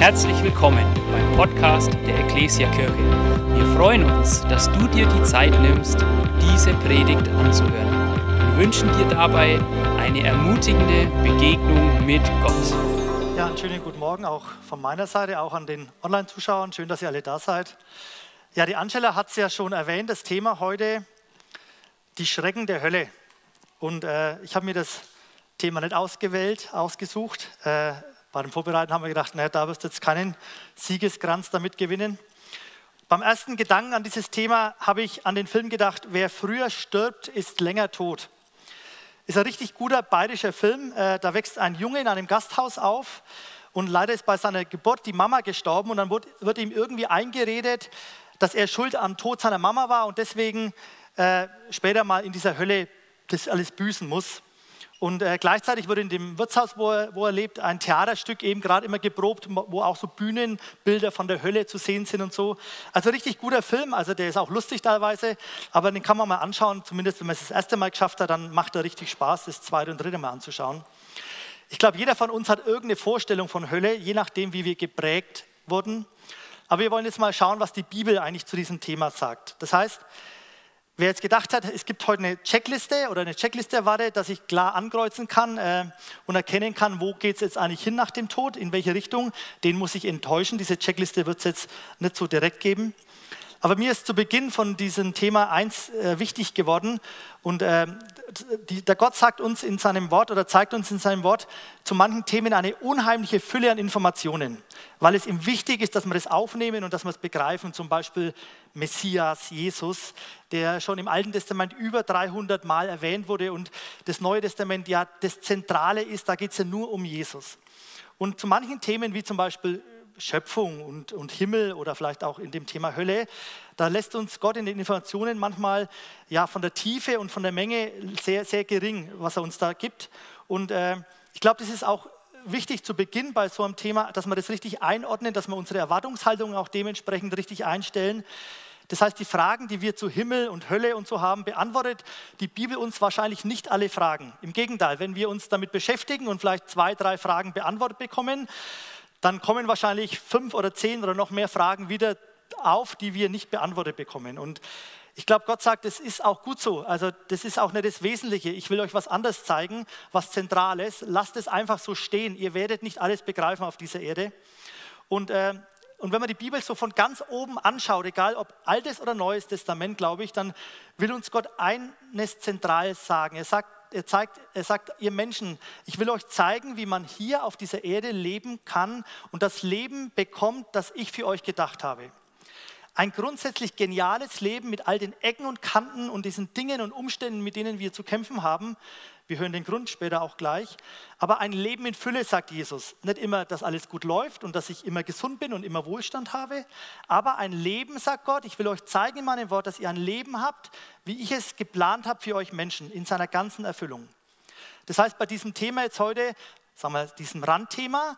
Herzlich willkommen beim Podcast der Ecclesia Kirche. Wir freuen uns, dass du dir die Zeit nimmst, diese Predigt anzuhören und wünschen dir dabei eine ermutigende Begegnung mit Gott. Ja, einen schönen guten Morgen auch von meiner Seite, auch an den Online-Zuschauern. Schön, dass ihr alle da seid. Ja, die Angela hat es ja schon erwähnt, das Thema heute, die Schrecken der Hölle. Und äh, ich habe mir das Thema nicht ausgewählt, ausgesucht. Äh, bei dem Vorbereiten haben wir gedacht, naja, da wirst du jetzt keinen Siegeskranz damit gewinnen. Beim ersten Gedanken an dieses Thema habe ich an den Film gedacht, wer früher stirbt, ist länger tot. Ist ein richtig guter bayerischer Film. Äh, da wächst ein Junge in einem Gasthaus auf und leider ist bei seiner Geburt die Mama gestorben und dann wird, wird ihm irgendwie eingeredet, dass er schuld am Tod seiner Mama war und deswegen äh, später mal in dieser Hölle das alles büßen muss. Und äh, gleichzeitig wurde in dem Wirtshaus, wo er, wo er lebt, ein Theaterstück eben gerade immer geprobt, wo auch so Bühnenbilder von der Hölle zu sehen sind und so. Also richtig guter Film, also der ist auch lustig teilweise, aber den kann man mal anschauen, zumindest wenn man es das erste Mal geschafft hat, dann macht er richtig Spaß, das zweite und dritte Mal anzuschauen. Ich glaube, jeder von uns hat irgendeine Vorstellung von Hölle, je nachdem, wie wir geprägt wurden. Aber wir wollen jetzt mal schauen, was die Bibel eigentlich zu diesem Thema sagt. Das heißt, Wer jetzt gedacht hat, es gibt heute eine Checkliste oder eine Checkliste erwartet, dass ich klar ankreuzen kann äh, und erkennen kann, wo geht es jetzt eigentlich hin nach dem Tod, in welche Richtung, den muss ich enttäuschen. Diese Checkliste wird es jetzt nicht so direkt geben. Aber mir ist zu Beginn von diesem Thema eins äh, wichtig geworden und äh, die, der Gott sagt uns in seinem Wort oder zeigt uns in seinem Wort zu manchen Themen eine unheimliche Fülle an Informationen, weil es ihm wichtig ist, dass wir das aufnehmen und dass wir es begreifen. Zum Beispiel Messias, Jesus, der schon im Alten Testament über 300 Mal erwähnt wurde und das Neue Testament ja das Zentrale ist, da geht es ja nur um Jesus. Und zu manchen Themen wie zum Beispiel Schöpfung und, und Himmel oder vielleicht auch in dem Thema Hölle, da lässt uns Gott in den Informationen manchmal ja von der Tiefe und von der Menge sehr, sehr gering, was er uns da gibt. Und äh, ich glaube, das ist auch wichtig zu Beginn bei so einem Thema, dass wir das richtig einordnen, dass wir unsere Erwartungshaltung auch dementsprechend richtig einstellen. Das heißt, die Fragen, die wir zu Himmel und Hölle und so haben, beantwortet die Bibel uns wahrscheinlich nicht alle Fragen. Im Gegenteil, wenn wir uns damit beschäftigen und vielleicht zwei, drei Fragen beantwortet bekommen, dann kommen wahrscheinlich fünf oder zehn oder noch mehr Fragen wieder auf, die wir nicht beantwortet bekommen. Und ich glaube, Gott sagt, es ist auch gut so. Also das ist auch nicht das Wesentliche. Ich will euch was anderes zeigen, was Zentrales. Lasst es einfach so stehen. Ihr werdet nicht alles begreifen auf dieser Erde. Und, äh, und wenn man die Bibel so von ganz oben anschaut, egal ob Altes oder Neues Testament, glaube ich, dann will uns Gott eines Zentrales sagen. Er sagt, er, zeigt, er sagt, ihr Menschen, ich will euch zeigen, wie man hier auf dieser Erde leben kann und das Leben bekommt, das ich für euch gedacht habe. Ein grundsätzlich geniales Leben mit all den Ecken und Kanten und diesen Dingen und Umständen, mit denen wir zu kämpfen haben, wir hören den Grund später auch gleich. Aber ein Leben in Fülle, sagt Jesus. Nicht immer, dass alles gut läuft und dass ich immer gesund bin und immer Wohlstand habe. Aber ein Leben, sagt Gott, ich will euch zeigen in meinem Wort, dass ihr ein Leben habt, wie ich es geplant habe für euch Menschen, in seiner ganzen Erfüllung. Das heißt, bei diesem Thema jetzt heute, sagen wir, diesem Randthema,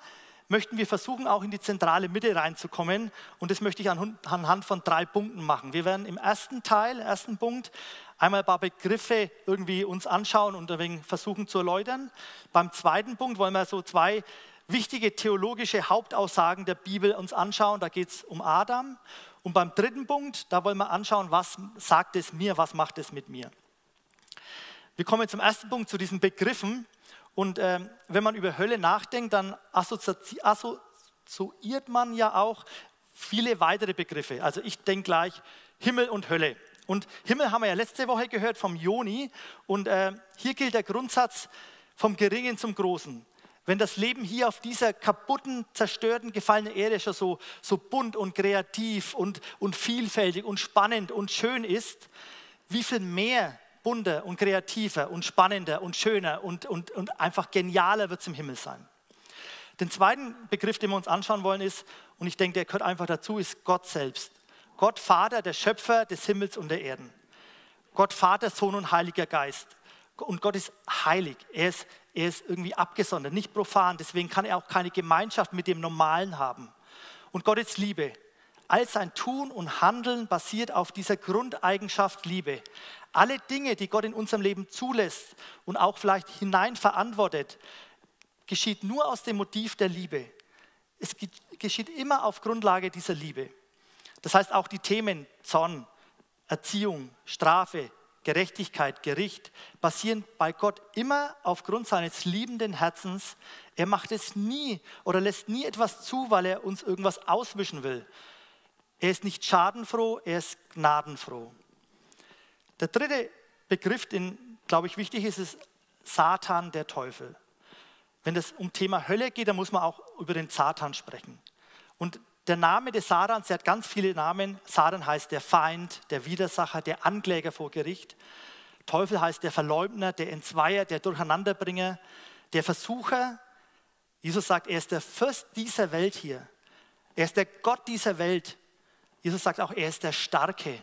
möchten wir versuchen, auch in die zentrale Mitte reinzukommen. Und das möchte ich anhand von drei Punkten machen. Wir werden im ersten Teil, ersten Punkt, einmal ein paar Begriffe irgendwie uns anschauen und ein versuchen zu erläutern. Beim zweiten Punkt wollen wir so zwei wichtige theologische Hauptaussagen der Bibel uns anschauen. Da geht es um Adam. Und beim dritten Punkt, da wollen wir anschauen, was sagt es mir, was macht es mit mir. Wir kommen zum ersten Punkt, zu diesen Begriffen. Und äh, wenn man über Hölle nachdenkt, dann assoziiert man ja auch viele weitere Begriffe. Also ich denke gleich Himmel und Hölle. Und Himmel haben wir ja letzte Woche gehört vom Joni. Und äh, hier gilt der Grundsatz vom Geringen zum Großen. Wenn das Leben hier auf dieser kaputten, zerstörten, gefallenen Erde schon so, so bunt und kreativ und, und vielfältig und spannend und schön ist, wie viel mehr bunter und kreativer und spannender und schöner und, und, und einfach genialer wird es im Himmel sein. Den zweiten Begriff, den wir uns anschauen wollen, ist, und ich denke, der gehört einfach dazu, ist Gott selbst. Gott Vater, der Schöpfer des Himmels und der Erden. Gott Vater, Sohn und Heiliger Geist. Und Gott ist heilig. Er ist, er ist irgendwie abgesondert, nicht profan. Deswegen kann er auch keine Gemeinschaft mit dem Normalen haben. Und Gott ist Liebe. All sein Tun und Handeln basiert auf dieser Grundeigenschaft Liebe. Alle Dinge, die Gott in unserem Leben zulässt und auch vielleicht hinein verantwortet, geschieht nur aus dem Motiv der Liebe. es geschieht immer auf Grundlage dieser Liebe. Das heißt, auch die Themen Zorn, Erziehung, Strafe, Gerechtigkeit, Gericht basieren bei Gott immer aufgrund seines liebenden Herzens. Er macht es nie oder lässt nie etwas zu, weil er uns irgendwas auswischen will. Er ist nicht schadenfroh, er ist gnadenfroh. Der dritte Begriff, den, glaube ich, wichtig ist, ist Satan, der Teufel. Wenn es um Thema Hölle geht, dann muss man auch über den Satan sprechen. Und der Name des Satans, der hat ganz viele Namen. Satan heißt der Feind, der Widersacher, der Ankläger vor Gericht. Teufel heißt der Verleugner, der Entzweier, der Durcheinanderbringer, der Versucher. Jesus sagt, er ist der Fürst dieser Welt hier. Er ist der Gott dieser Welt. Jesus sagt auch, er ist der Starke,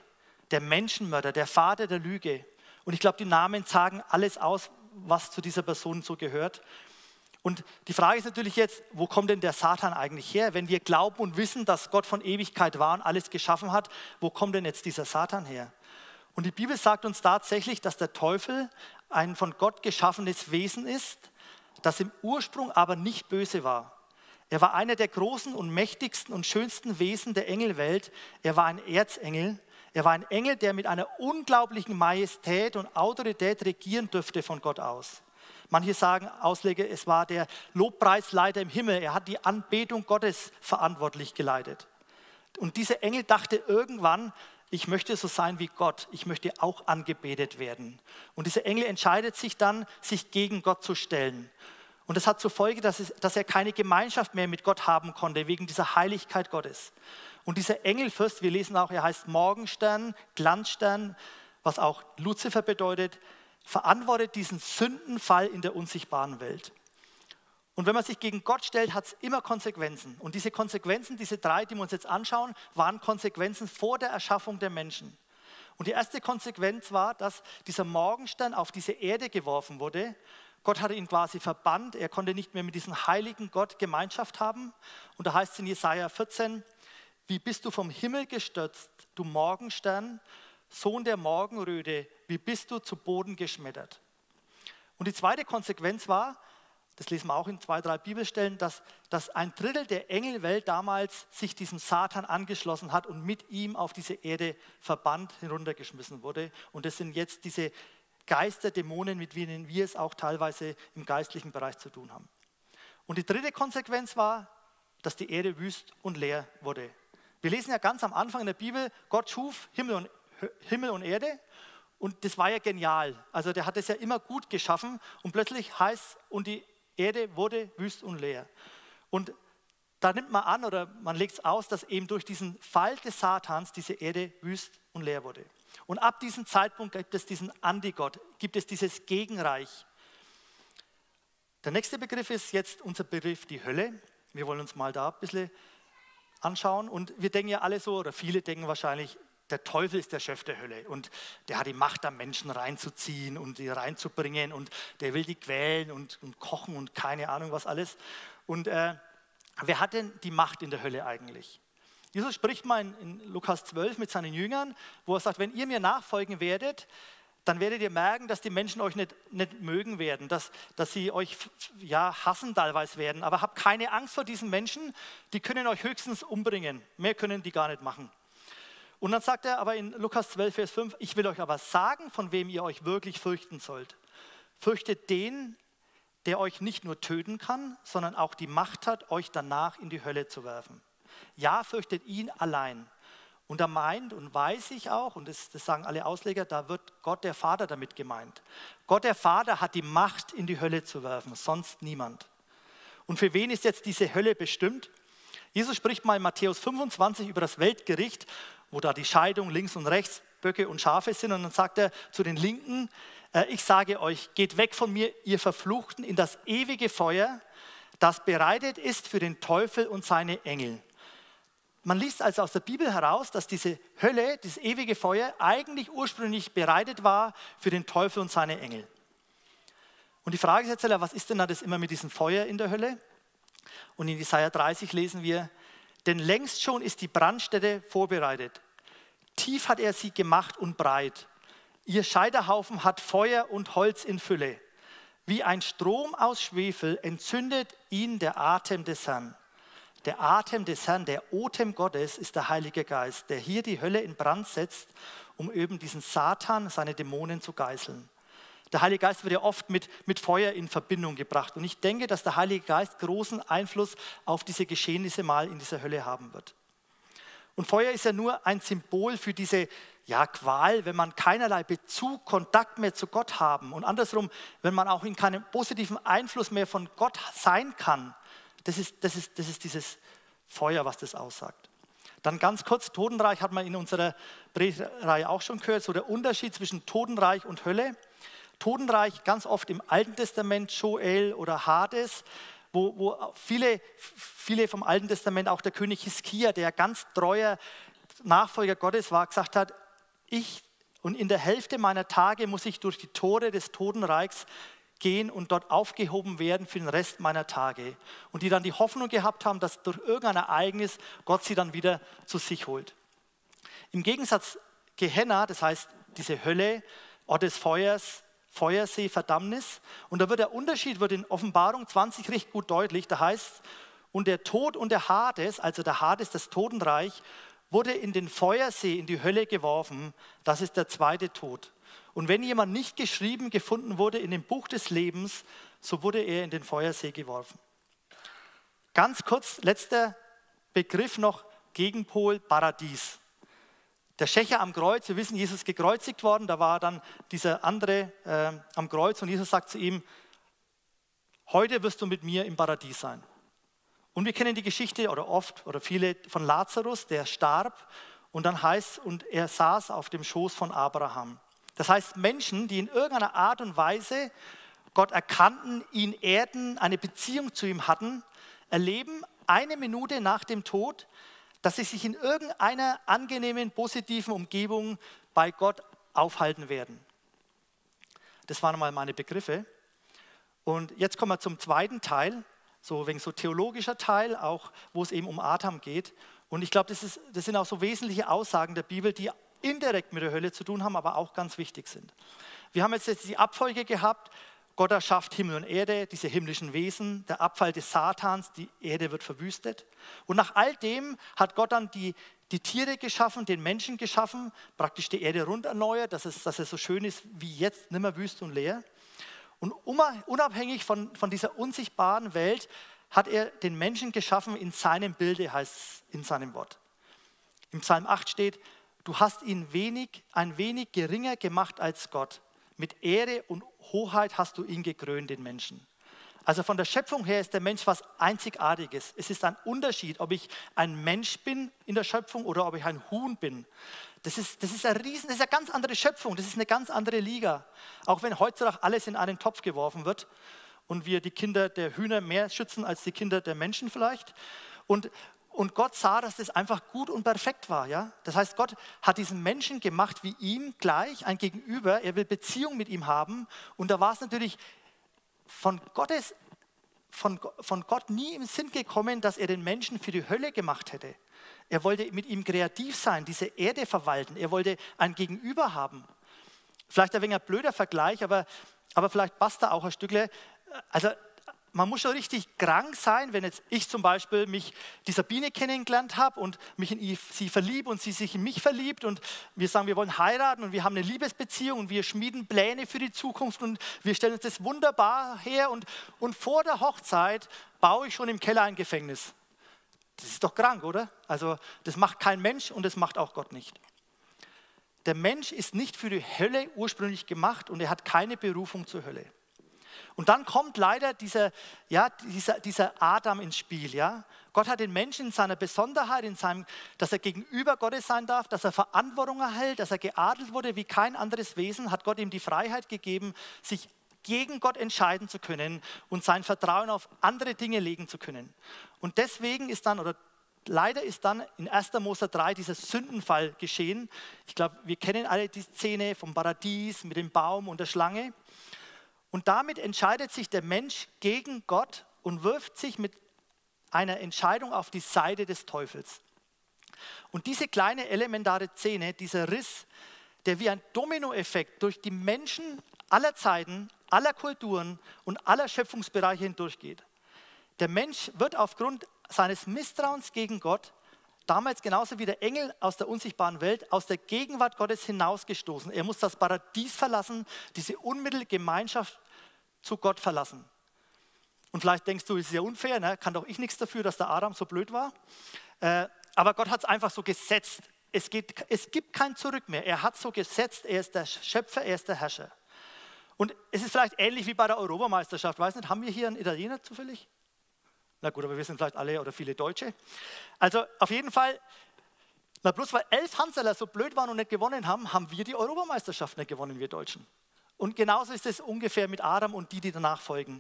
der Menschenmörder, der Vater der Lüge. Und ich glaube, die Namen sagen alles aus, was zu dieser Person so gehört. Und die Frage ist natürlich jetzt, wo kommt denn der Satan eigentlich her? Wenn wir glauben und wissen, dass Gott von Ewigkeit war und alles geschaffen hat, wo kommt denn jetzt dieser Satan her? Und die Bibel sagt uns tatsächlich, dass der Teufel ein von Gott geschaffenes Wesen ist, das im Ursprung aber nicht böse war. Er war einer der großen und mächtigsten und schönsten Wesen der Engelwelt. Er war ein Erzengel. Er war ein Engel, der mit einer unglaublichen Majestät und Autorität regieren dürfte von Gott aus. Manche sagen, Ausleger, es war der Lobpreisleiter im Himmel. Er hat die Anbetung Gottes verantwortlich geleitet. Und dieser Engel dachte irgendwann, ich möchte so sein wie Gott, ich möchte auch angebetet werden. Und dieser Engel entscheidet sich dann, sich gegen Gott zu stellen. Und das hat zur Folge, dass, es, dass er keine Gemeinschaft mehr mit Gott haben konnte, wegen dieser Heiligkeit Gottes. Und dieser Engelfürst, wir lesen auch, er heißt Morgenstern, Glanzstern, was auch Luzifer bedeutet, verantwortet diesen Sündenfall in der unsichtbaren Welt. Und wenn man sich gegen Gott stellt, hat es immer Konsequenzen. Und diese Konsequenzen, diese drei, die wir uns jetzt anschauen, waren Konsequenzen vor der Erschaffung der Menschen. Und die erste Konsequenz war, dass dieser Morgenstern auf diese Erde geworfen wurde. Gott hatte ihn quasi verbannt. Er konnte nicht mehr mit diesem heiligen Gott Gemeinschaft haben. Und da heißt es in Jesaja 14, wie bist du vom Himmel gestürzt, du Morgenstern, Sohn der Morgenröte, wie bist du zu Boden geschmettert? Und die zweite Konsequenz war, das lesen wir auch in zwei, drei Bibelstellen, dass, dass ein Drittel der Engelwelt damals sich diesem Satan angeschlossen hat und mit ihm auf diese Erde verbannt heruntergeschmissen wurde. Und das sind jetzt diese Geister, Dämonen, mit denen wir es auch teilweise im geistlichen Bereich zu tun haben. Und die dritte Konsequenz war, dass die Erde wüst und leer wurde. Wir lesen ja ganz am Anfang in der Bibel, Gott schuf Himmel und Himmel und Erde. Und das war ja genial. Also der hat es ja immer gut geschaffen und plötzlich heißt, und die Erde wurde wüst und leer. Und da nimmt man an oder man legt es aus, dass eben durch diesen Fall des Satans diese Erde wüst und leer wurde. Und ab diesem Zeitpunkt gibt es diesen Antigott, gibt es dieses Gegenreich. Der nächste Begriff ist jetzt unser Begriff die Hölle. Wir wollen uns mal da ein bisschen anschauen. Und wir denken ja alle so, oder viele denken wahrscheinlich, der Teufel ist der Chef der Hölle und der hat die Macht, da Menschen reinzuziehen und die reinzubringen und der will die quälen und, und kochen und keine Ahnung was alles. Und äh, wer hat denn die Macht in der Hölle eigentlich? Jesus spricht mal in, Lukas 12 mit seinen Jüngern, wo er sagt, wenn ihr mir nachfolgen werdet, dann werdet ihr merken, dass die Menschen euch nicht, nicht mögen werden, dass, dass sie euch ja, hassen teilweise werden. Aber habt keine Angst vor diesen Menschen, die können euch höchstens umbringen. Mehr können die gar nicht machen. Und dann sagt er aber in Lukas 12, Vers 5, ich will euch aber sagen, von wem ihr euch wirklich fürchten sollt. Fürchtet den, der euch nicht nur töten kann, sondern auch die Macht hat, euch danach in die Hölle zu werfen. Ja, fürchtet ihn allein. Und er meint und weiß ich auch, und das, das, sagen alle Ausleger, da wird Gott der Vater damit gemeint. Gott der Vater hat die Macht, in die Hölle zu werfen, sonst niemand. Und für wen ist jetzt diese Hölle bestimmt? Jesus spricht mal in Matthäus 25 über das Weltgericht wo da die Scheidung links und rechts Böcke und Schafe sind. Und dann sagt er zu den Linken, äh, ich sage euch, geht weg von mir, ihr Verfluchten, in das ewige Feuer, das bereitet ist für den Teufel und seine Engel. Man liest also aus der Bibel heraus, dass diese Hölle, dieses ewige Feuer, eigentlich ursprünglich bereitet war für den Teufel und seine Engel. Und die Frage ist jetzt, was ist denn das immer mit diesem Feuer in der Hölle? Und in Jesaja 30 lesen wir, denn längst schon ist die Brandstätte vorbereitet. Tief hat er sie gemacht und breit. Ihr Scheiterhaufen hat Feuer und Holz in Fülle. Wie ein Strom aus Schwefel entzündet ihn der Atem des Herrn. Der Atem des Herrn, der Otem Gottes ist der Heilige Geist, der hier die Hölle in Brand setzt, um eben diesen Satan, seine Dämonen zu geißeln. Der Heilige Geist wird ja oft mit, mit Feuer in Verbindung gebracht. Und ich denke, dass der Heilige Geist großen Einfluss auf diese Geschehnisse mal in dieser Hölle haben wird. Und Feuer ist ja nur ein Symbol für diese ja, Qual, wenn man keinerlei Bezug, Kontakt mehr zu Gott haben. Und andersrum, wenn man auch in keinem positiven Einfluss mehr von Gott sein kann. Das ist, das ist, das ist dieses Feuer, was das aussagt. Dann ganz kurz, Totenreich hat man in unserer Reihe auch schon gehört, so der Unterschied zwischen Totenreich und Hölle. Totenreich ganz oft im Alten Testament, Joel oder Hades, wo, wo viele, viele vom Alten Testament, auch der König Hiskia, der ganz treuer Nachfolger Gottes war, gesagt hat, ich und in der Hälfte meiner Tage muss ich durch die Tore des Totenreichs gehen und dort aufgehoben werden für den Rest meiner Tage. Und die dann die Hoffnung gehabt haben, dass durch irgendein Ereignis Gott sie dann wieder zu sich holt. Im Gegensatz Gehenna, das heißt diese Hölle, Ort des Feuers, Feuersee, Verdammnis. Und da wird der Unterschied wird in Offenbarung 20 recht gut deutlich. Da heißt und der Tod und der Hades, also der Hades, das Totenreich, wurde in den Feuersee, in die Hölle geworfen. Das ist der zweite Tod. Und wenn jemand nicht geschrieben gefunden wurde in dem Buch des Lebens, so wurde er in den Feuersee geworfen. Ganz kurz, letzter Begriff noch, Gegenpol Paradies. Der Schächer am Kreuz, wir wissen, Jesus ist gekreuzigt worden, da war dann dieser andere äh, am Kreuz und Jesus sagt zu ihm, heute wirst du mit mir im Paradies sein. Und wir kennen die Geschichte oder oft oder viele von Lazarus, der starb und dann heißt, und er saß auf dem Schoß von Abraham. Das heißt, Menschen, die in irgendeiner Art und Weise Gott erkannten, ihn ehrten, eine Beziehung zu ihm hatten, erleben eine Minute nach dem Tod, dass sie sich in irgendeiner angenehmen, positiven Umgebung bei Gott aufhalten werden. Das waren mal meine Begriffe. Und jetzt kommen wir zum zweiten Teil, so wegen so theologischer Teil, auch wo es eben um Adam geht. Und ich glaube, das, das sind auch so wesentliche Aussagen der Bibel, die indirekt mit der Hölle zu tun haben, aber auch ganz wichtig sind. Wir haben jetzt, die Abfolge gehabt, Gott erschafft Himmel und Erde, diese himmlischen Wesen, der Abfall des Satans, die Erde wird verwüstet. Und nach all dem hat Gott dann die, die Tiere geschaffen, den Menschen geschaffen, praktisch die Erde rund erneuert, dass es, dass es so schön ist wie jetzt, nimmer wüst und leer. Und unabhängig von, von dieser unsichtbaren Welt hat er den Menschen geschaffen in seinem Bilde, heißt es in seinem Wort. Im Psalm 8 steht, du hast ihn wenig, ein wenig geringer gemacht als Gott. Mit Ehre und Hoheit hast du ihn gekrönt, den Menschen. Also von der Schöpfung her ist der Mensch was Einzigartiges. Es ist ein Unterschied, ob ich ein Mensch bin in der Schöpfung oder ob ich ein Huhn bin. Das ist, das ist ein Riesen, das ist eine ganz andere Schöpfung, das ist eine ganz andere Liga. Auch wenn heutzutage alles in einen Topf geworfen wird und wir die Kinder der Hühner mehr schützen als die Kinder der Menschen vielleicht. Und, und Gott sah, dass das einfach gut und perfekt war. Ja? Das heißt, Gott hat diesen Menschen gemacht wie ihm gleich, ein Gegenüber. Er will Beziehung mit ihm haben. Und da war es natürlich von, Gottes, von, von Gott nie im Sinn gekommen, dass er den Menschen für die Hölle gemacht hätte. Er wollte mit ihm kreativ sein, diese Erde verwalten. Er wollte ein Gegenüber haben. Vielleicht ein wenig ein blöder Vergleich, aber, aber vielleicht passt da auch ein Stückle. Also man muss schon richtig krank sein, wenn jetzt ich zum Beispiel mich die Sabine kennengelernt habe und mich in sie verliebe und sie sich in mich verliebt und wir sagen, wir wollen heiraten und wir haben eine Liebesbeziehung und wir schmieden Pläne für die Zukunft und wir stellen uns das wunderbar her und, und vor der Hochzeit baue ich schon im Keller ein Gefängnis. Das ist doch krank, oder? Also das macht kein Mensch und das macht auch Gott nicht. Der Mensch ist nicht für die Hölle ursprünglich gemacht und er hat keine Berufung zur Hölle. Und dann kommt leider dieser, ja, dieser, dieser Adam ins Spiel. Ja? Gott hat den Menschen in seiner Besonderheit, in seinem, dass er gegenüber Gottes sein darf, dass er Verantwortung erhält, dass er geadelt wurde wie kein anderes Wesen, hat Gott ihm die Freiheit gegeben, sich gegen Gott entscheiden zu können und sein Vertrauen auf andere Dinge legen zu können. Und deswegen ist dann, oder leider ist dann in 1. Mose 3 dieser Sündenfall geschehen. Ich glaube, wir kennen alle die Szene vom Paradies mit dem Baum und der Schlange. Und damit entscheidet sich der Mensch gegen Gott und wirft sich mit einer Entscheidung auf die Seite des Teufels. Und diese kleine elementare Szene, dieser Riss, der wie ein Dominoeffekt durch die Menschen aller Zeiten, aller Kulturen und aller Schöpfungsbereiche hindurchgeht. Der Mensch wird aufgrund seines Misstrauens gegen Gott damals genauso wie der Engel aus der unsichtbaren Welt, aus der Gegenwart Gottes hinausgestoßen. Er muss das Paradies verlassen, diese unmittelbare Gemeinschaft zu Gott verlassen. Und vielleicht denkst du, es ist ja unfair, ne? kann doch ich nichts dafür, dass der Adam so blöd war. Äh, aber Gott hat es einfach so gesetzt. Es, geht, es gibt kein Zurück mehr. Er hat so gesetzt, er ist der Schöpfer, er ist der Herrscher. Und es ist vielleicht ähnlich wie bei der Europameisterschaft. Weiß nicht, haben wir hier einen Italiener zufällig? Na gut, aber wir sind vielleicht alle oder viele Deutsche. Also auf jeden Fall, na bloß weil elf Hanseler so blöd waren und nicht gewonnen haben, haben wir die Europameisterschaft nicht gewonnen, wir Deutschen. Und genauso ist es ungefähr mit Adam und die, die danach folgen.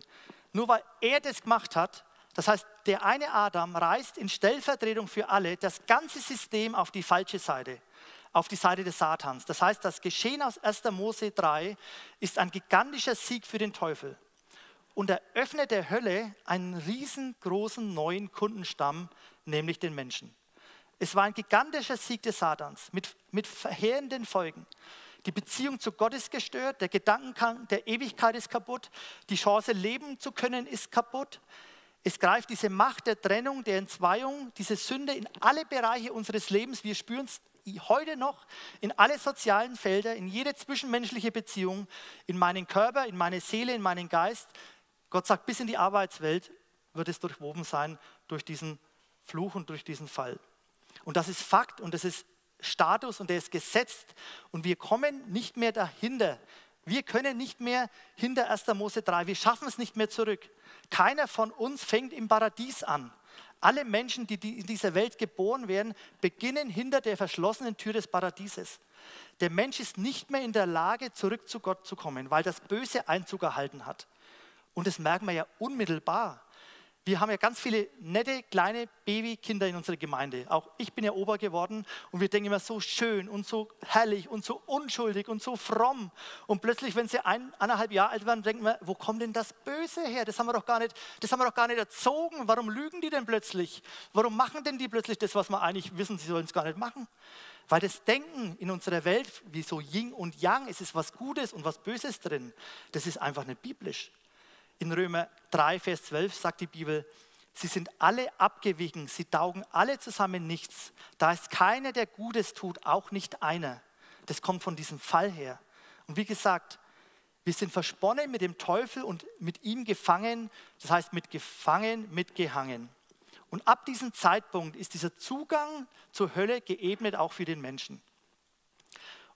Nur weil er das gemacht hat, das heißt, der eine Adam reißt in Stellvertretung für alle das ganze System auf die falsche Seite, auf die Seite des Satans. Das heißt, das Geschehen aus 1. Mose 3 ist ein gigantischer Sieg für den Teufel und eröffnet der Hölle einen riesengroßen neuen Kundenstamm, nämlich den Menschen. Es war ein gigantischer Sieg des Satans mit, mit verheerenden Folgen. Die Beziehung zu Gott ist gestört, der Gedankengang der Ewigkeit ist kaputt, die Chance leben zu können ist kaputt. Es greift diese Macht der Trennung, der Entzweiung, diese Sünde in alle Bereiche unseres Lebens. Wir spüren es heute noch in alle sozialen Felder, in jede zwischenmenschliche Beziehung, in meinen Körper, in meine Seele, in meinen Geist. Gott sagt, bis in die Arbeitswelt wird es durchwoben sein durch diesen Fluch und durch diesen Fall. Und das ist Fakt und das ist Status und der ist gesetzt und wir kommen nicht mehr dahinter. Wir können nicht mehr hinter 1. Mose 3, wir schaffen es nicht mehr zurück. Keiner von uns fängt im Paradies an. Alle Menschen, die in dieser Welt geboren werden, beginnen hinter der verschlossenen Tür des Paradieses. Der Mensch ist nicht mehr in der Lage, zurück zu Gott zu kommen, weil das Böse Einzug erhalten hat. Und das merken wir ja unmittelbar. Wir haben ja ganz viele nette kleine Babykinder in unserer Gemeinde. Auch ich bin ja Ober geworden und wir denken immer so schön und so herrlich und so unschuldig und so fromm. Und plötzlich, wenn sie ein, eineinhalb Jahre alt werden, denken wir, wo kommt denn das Böse her? Das haben wir doch gar nicht, das haben wir doch gar nicht erzogen. Warum lügen die denn plötzlich? Warum machen denn die plötzlich das, was wir eigentlich wissen, sie sollen es gar nicht machen? Weil das Denken in unserer Welt, wie so Yin und Yang, es ist was Gutes und was Böses drin, das ist einfach nicht biblisch. In Römer 3, Vers 12 sagt die Bibel, sie sind alle abgewichen, sie taugen alle zusammen nichts. Da ist keiner, der Gutes tut, auch nicht einer. Das kommt von diesem Fall her. Und wie gesagt, wir sind versponnen mit dem Teufel und mit ihm gefangen, das heißt mit gefangen, mit gehangen. Und ab diesem Zeitpunkt ist dieser Zugang zur Hölle geebnet auch für den Menschen.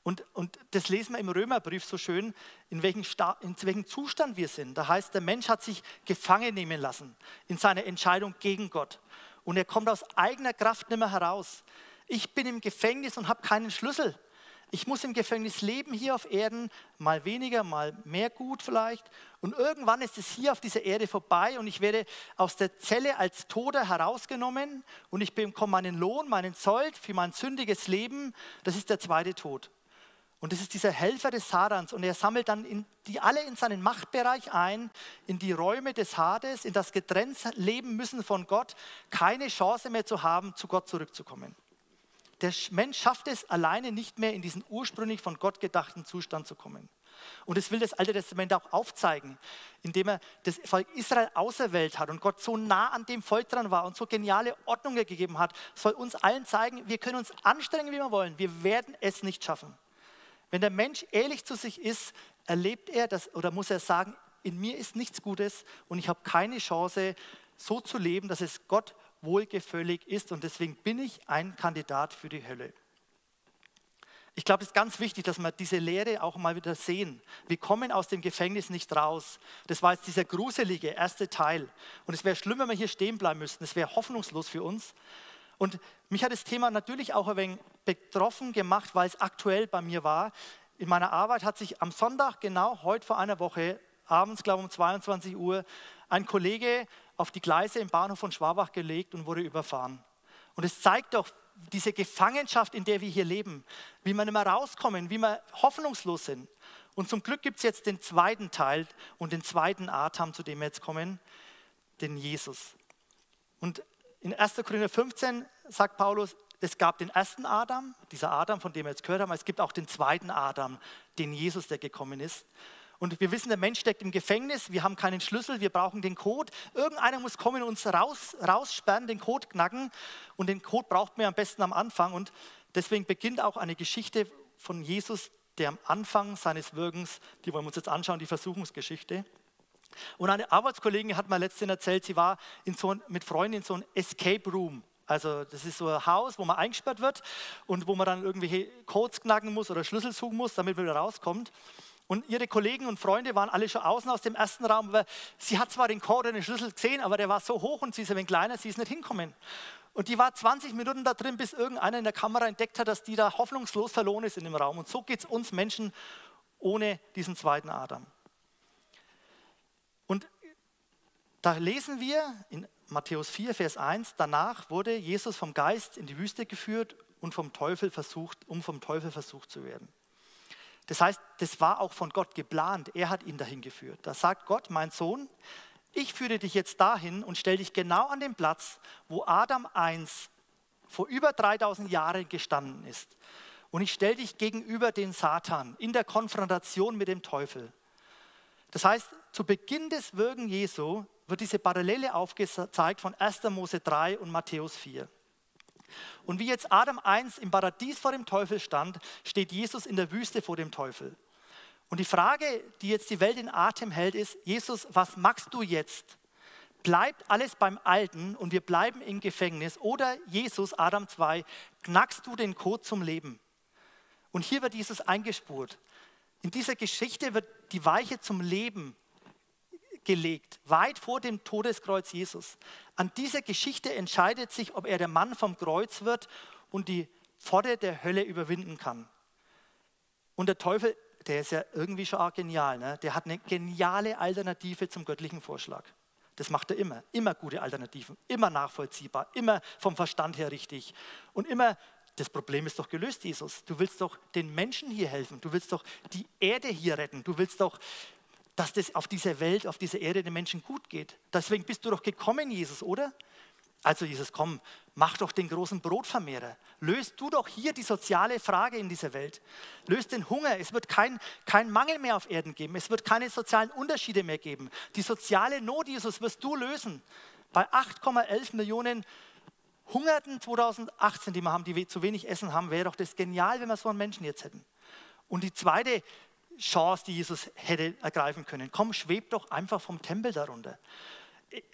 Und, und das lesen wir im Römerbrief so schön, in welchem, in welchem Zustand wir sind. Da heißt, der Mensch hat sich gefangen nehmen lassen in seiner Entscheidung gegen Gott. Und er kommt aus eigener Kraft nicht mehr heraus. Ich bin im Gefängnis und habe keinen Schlüssel. Ich muss im Gefängnis leben hier auf Erden, mal weniger, mal mehr gut vielleicht. Und irgendwann ist es hier auf dieser Erde vorbei und ich werde aus der Zelle als Toter herausgenommen und ich bekomme meinen Lohn, meinen Sold für mein sündiges Leben. Das ist der zweite Tod. Und das ist dieser Helfer des Satans. Und er sammelt dann die alle in seinen Machtbereich ein, in die Räume des Hades, in das getrennt leben müssen von Gott, keine Chance mehr zu haben, zu Gott zurückzukommen. Der Mensch schafft es alleine nicht mehr, in diesen ursprünglich von Gott gedachten Zustand zu kommen. Und das will das Alte Testament auch aufzeigen, indem er das Volk Israel auserwählt hat und Gott so nah an dem Volk dran war und so geniale Ordnungen gegeben hat, soll uns allen zeigen, wir können uns anstrengen, wie wir wollen, wir werden es nicht schaffen. Wenn der Mensch ehrlich zu sich ist, erlebt er das oder muss er sagen, in mir ist nichts Gutes und ich habe keine Chance, so zu leben, dass es Gott wohlgefällig ist und deswegen bin ich ein Kandidat für die Hölle. Ich glaube, es ist ganz wichtig, dass wir diese Lehre auch mal wieder sehen. Wir kommen aus dem Gefängnis nicht raus. Das war jetzt dieser gruselige erste Teil. Und es wäre schlimm, wenn wir hier stehen bleiben müssten. Es wäre hoffnungslos für uns. Und mich hat das Thema natürlich auch ein wenig betroffen gemacht, weil es aktuell bei mir war. In meiner Arbeit hat sich am Sonntag, genau heute vor einer Woche, abends, glaube ich um 22 Uhr, ein Kollege auf die Gleise im Bahnhof von Schwabach gelegt und wurde überfahren. Und es zeigt doch diese Gefangenschaft, in der wir hier leben, wie wir nicht mehr rauskommen, wie wir hoffnungslos sind. Und zum Glück gibt es jetzt den zweiten Teil und den zweiten Atem, zu dem wir jetzt kommen, den Jesus. Und in 1. Korinther 15 sagt Paulus, es gab den ersten Adam, dieser Adam, von dem wir jetzt gehört haben, es gibt auch den zweiten Adam, den Jesus, der gekommen ist. und wir wissen, der Mensch steckt im Gefängnis, wir haben keinen Schlüssel, wir brauchen den Code. Irgendeiner muss kommen und uns raus, raussperren, den Code knacken und den Code braucht man am besten am Anfang und deswegen beginnt auch eine Geschichte von Jesus, der am Anfang seines Wirkens, die wollen wir uns jetzt anschauen, die Versuchungsgeschichte. Und eine Arbeitskollegin hat mir letztens erzählt, sie war so, mit Freunden in so einem Escape Room. Also das ist so ein Haus, wo man eingesperrt wird und wo man dann irgendwelche Codes knacken muss oder Schlüssel suchen muss, damit man wieder rauskommt. Und ihre Kollegen und Freunde waren alle schon außen aus dem ersten Raum, aber sie hat zwar den Code und den Schlüssel gesehen, aber der war so hoch und sie ist ein wenig kleiner, sie ist nicht hinkommen. Und die war 20 Minuten da drin, bis irgendeiner in der Kamera entdeckt hat, dass die da hoffnungslos verloren ist in dem Raum. Und so geht es uns Menschen ohne diesen zweiten Adam. Und da lesen wir in Matthäus 4, Vers 1, danach wurde Jesus vom Geist in die Wüste geführt und vom Teufel versucht, um vom Teufel versucht zu werden. Das heißt, das war auch von Gott geplant. Er hat ihn dahin geführt. Da sagt Gott, mein Sohn, ich führe dich jetzt dahin und stelle dich genau an den Platz, wo Adam 1 vor über 3000 Jahren gestanden ist. Und ich stelle dich gegenüber den Satan in der Konfrontation mit dem Teufel. Das heißt, zu Beginn des Wirken Jesu wird diese Parallele aufgezeigt von 1. Mose 3 und Matthäus 4. Und wie jetzt Adam 1 im Paradies vor dem Teufel stand, steht Jesus in der Wüste vor dem Teufel. Und die Frage, die jetzt die Welt in Atem hält, ist, Jesus, was machst du jetzt? Bleibt alles beim Alten und wir bleiben im Gefängnis? Oder Jesus, Adam 2, knackst du den Code zum Leben? Und hier wird Jesus eingespurt. In dieser Geschichte wird die Weiche zum Leben gelegt, weit vor dem Todeskreuz Jesus. An dieser Geschichte entscheidet sich, ob er der Mann vom Kreuz wird und die Pforte der Hölle überwinden kann. Und der Teufel, der ist ja irgendwie schon auch genial, ne? der hat eine geniale Alternative zum göttlichen Vorschlag. Das macht er immer, immer gute Alternativen, immer nachvollziehbar, immer vom Verstand her richtig und immer das Problem ist doch gelöst, Jesus. Du willst doch den Menschen hier helfen. Du willst doch die Erde hier retten. Du willst doch dass das auf dieser Welt, auf dieser Erde den Menschen gut geht. Deswegen bist du doch gekommen, Jesus, oder? Also Jesus, komm, mach doch den großen Brotvermehrer. Löst du doch hier die soziale Frage in dieser Welt. Löst den Hunger. Es wird kein, kein Mangel mehr auf Erden geben. Es wird keine sozialen Unterschiede mehr geben. Die soziale Not, Jesus, wirst du lösen. Bei 8,11 Millionen Hungerten 2018, die wir haben, die zu wenig Essen haben, wäre doch das genial, wenn wir so einen Menschen jetzt hätten. Und die zweite Chance, die Jesus hätte ergreifen können. Komm, schweb doch einfach vom Tempel darunter.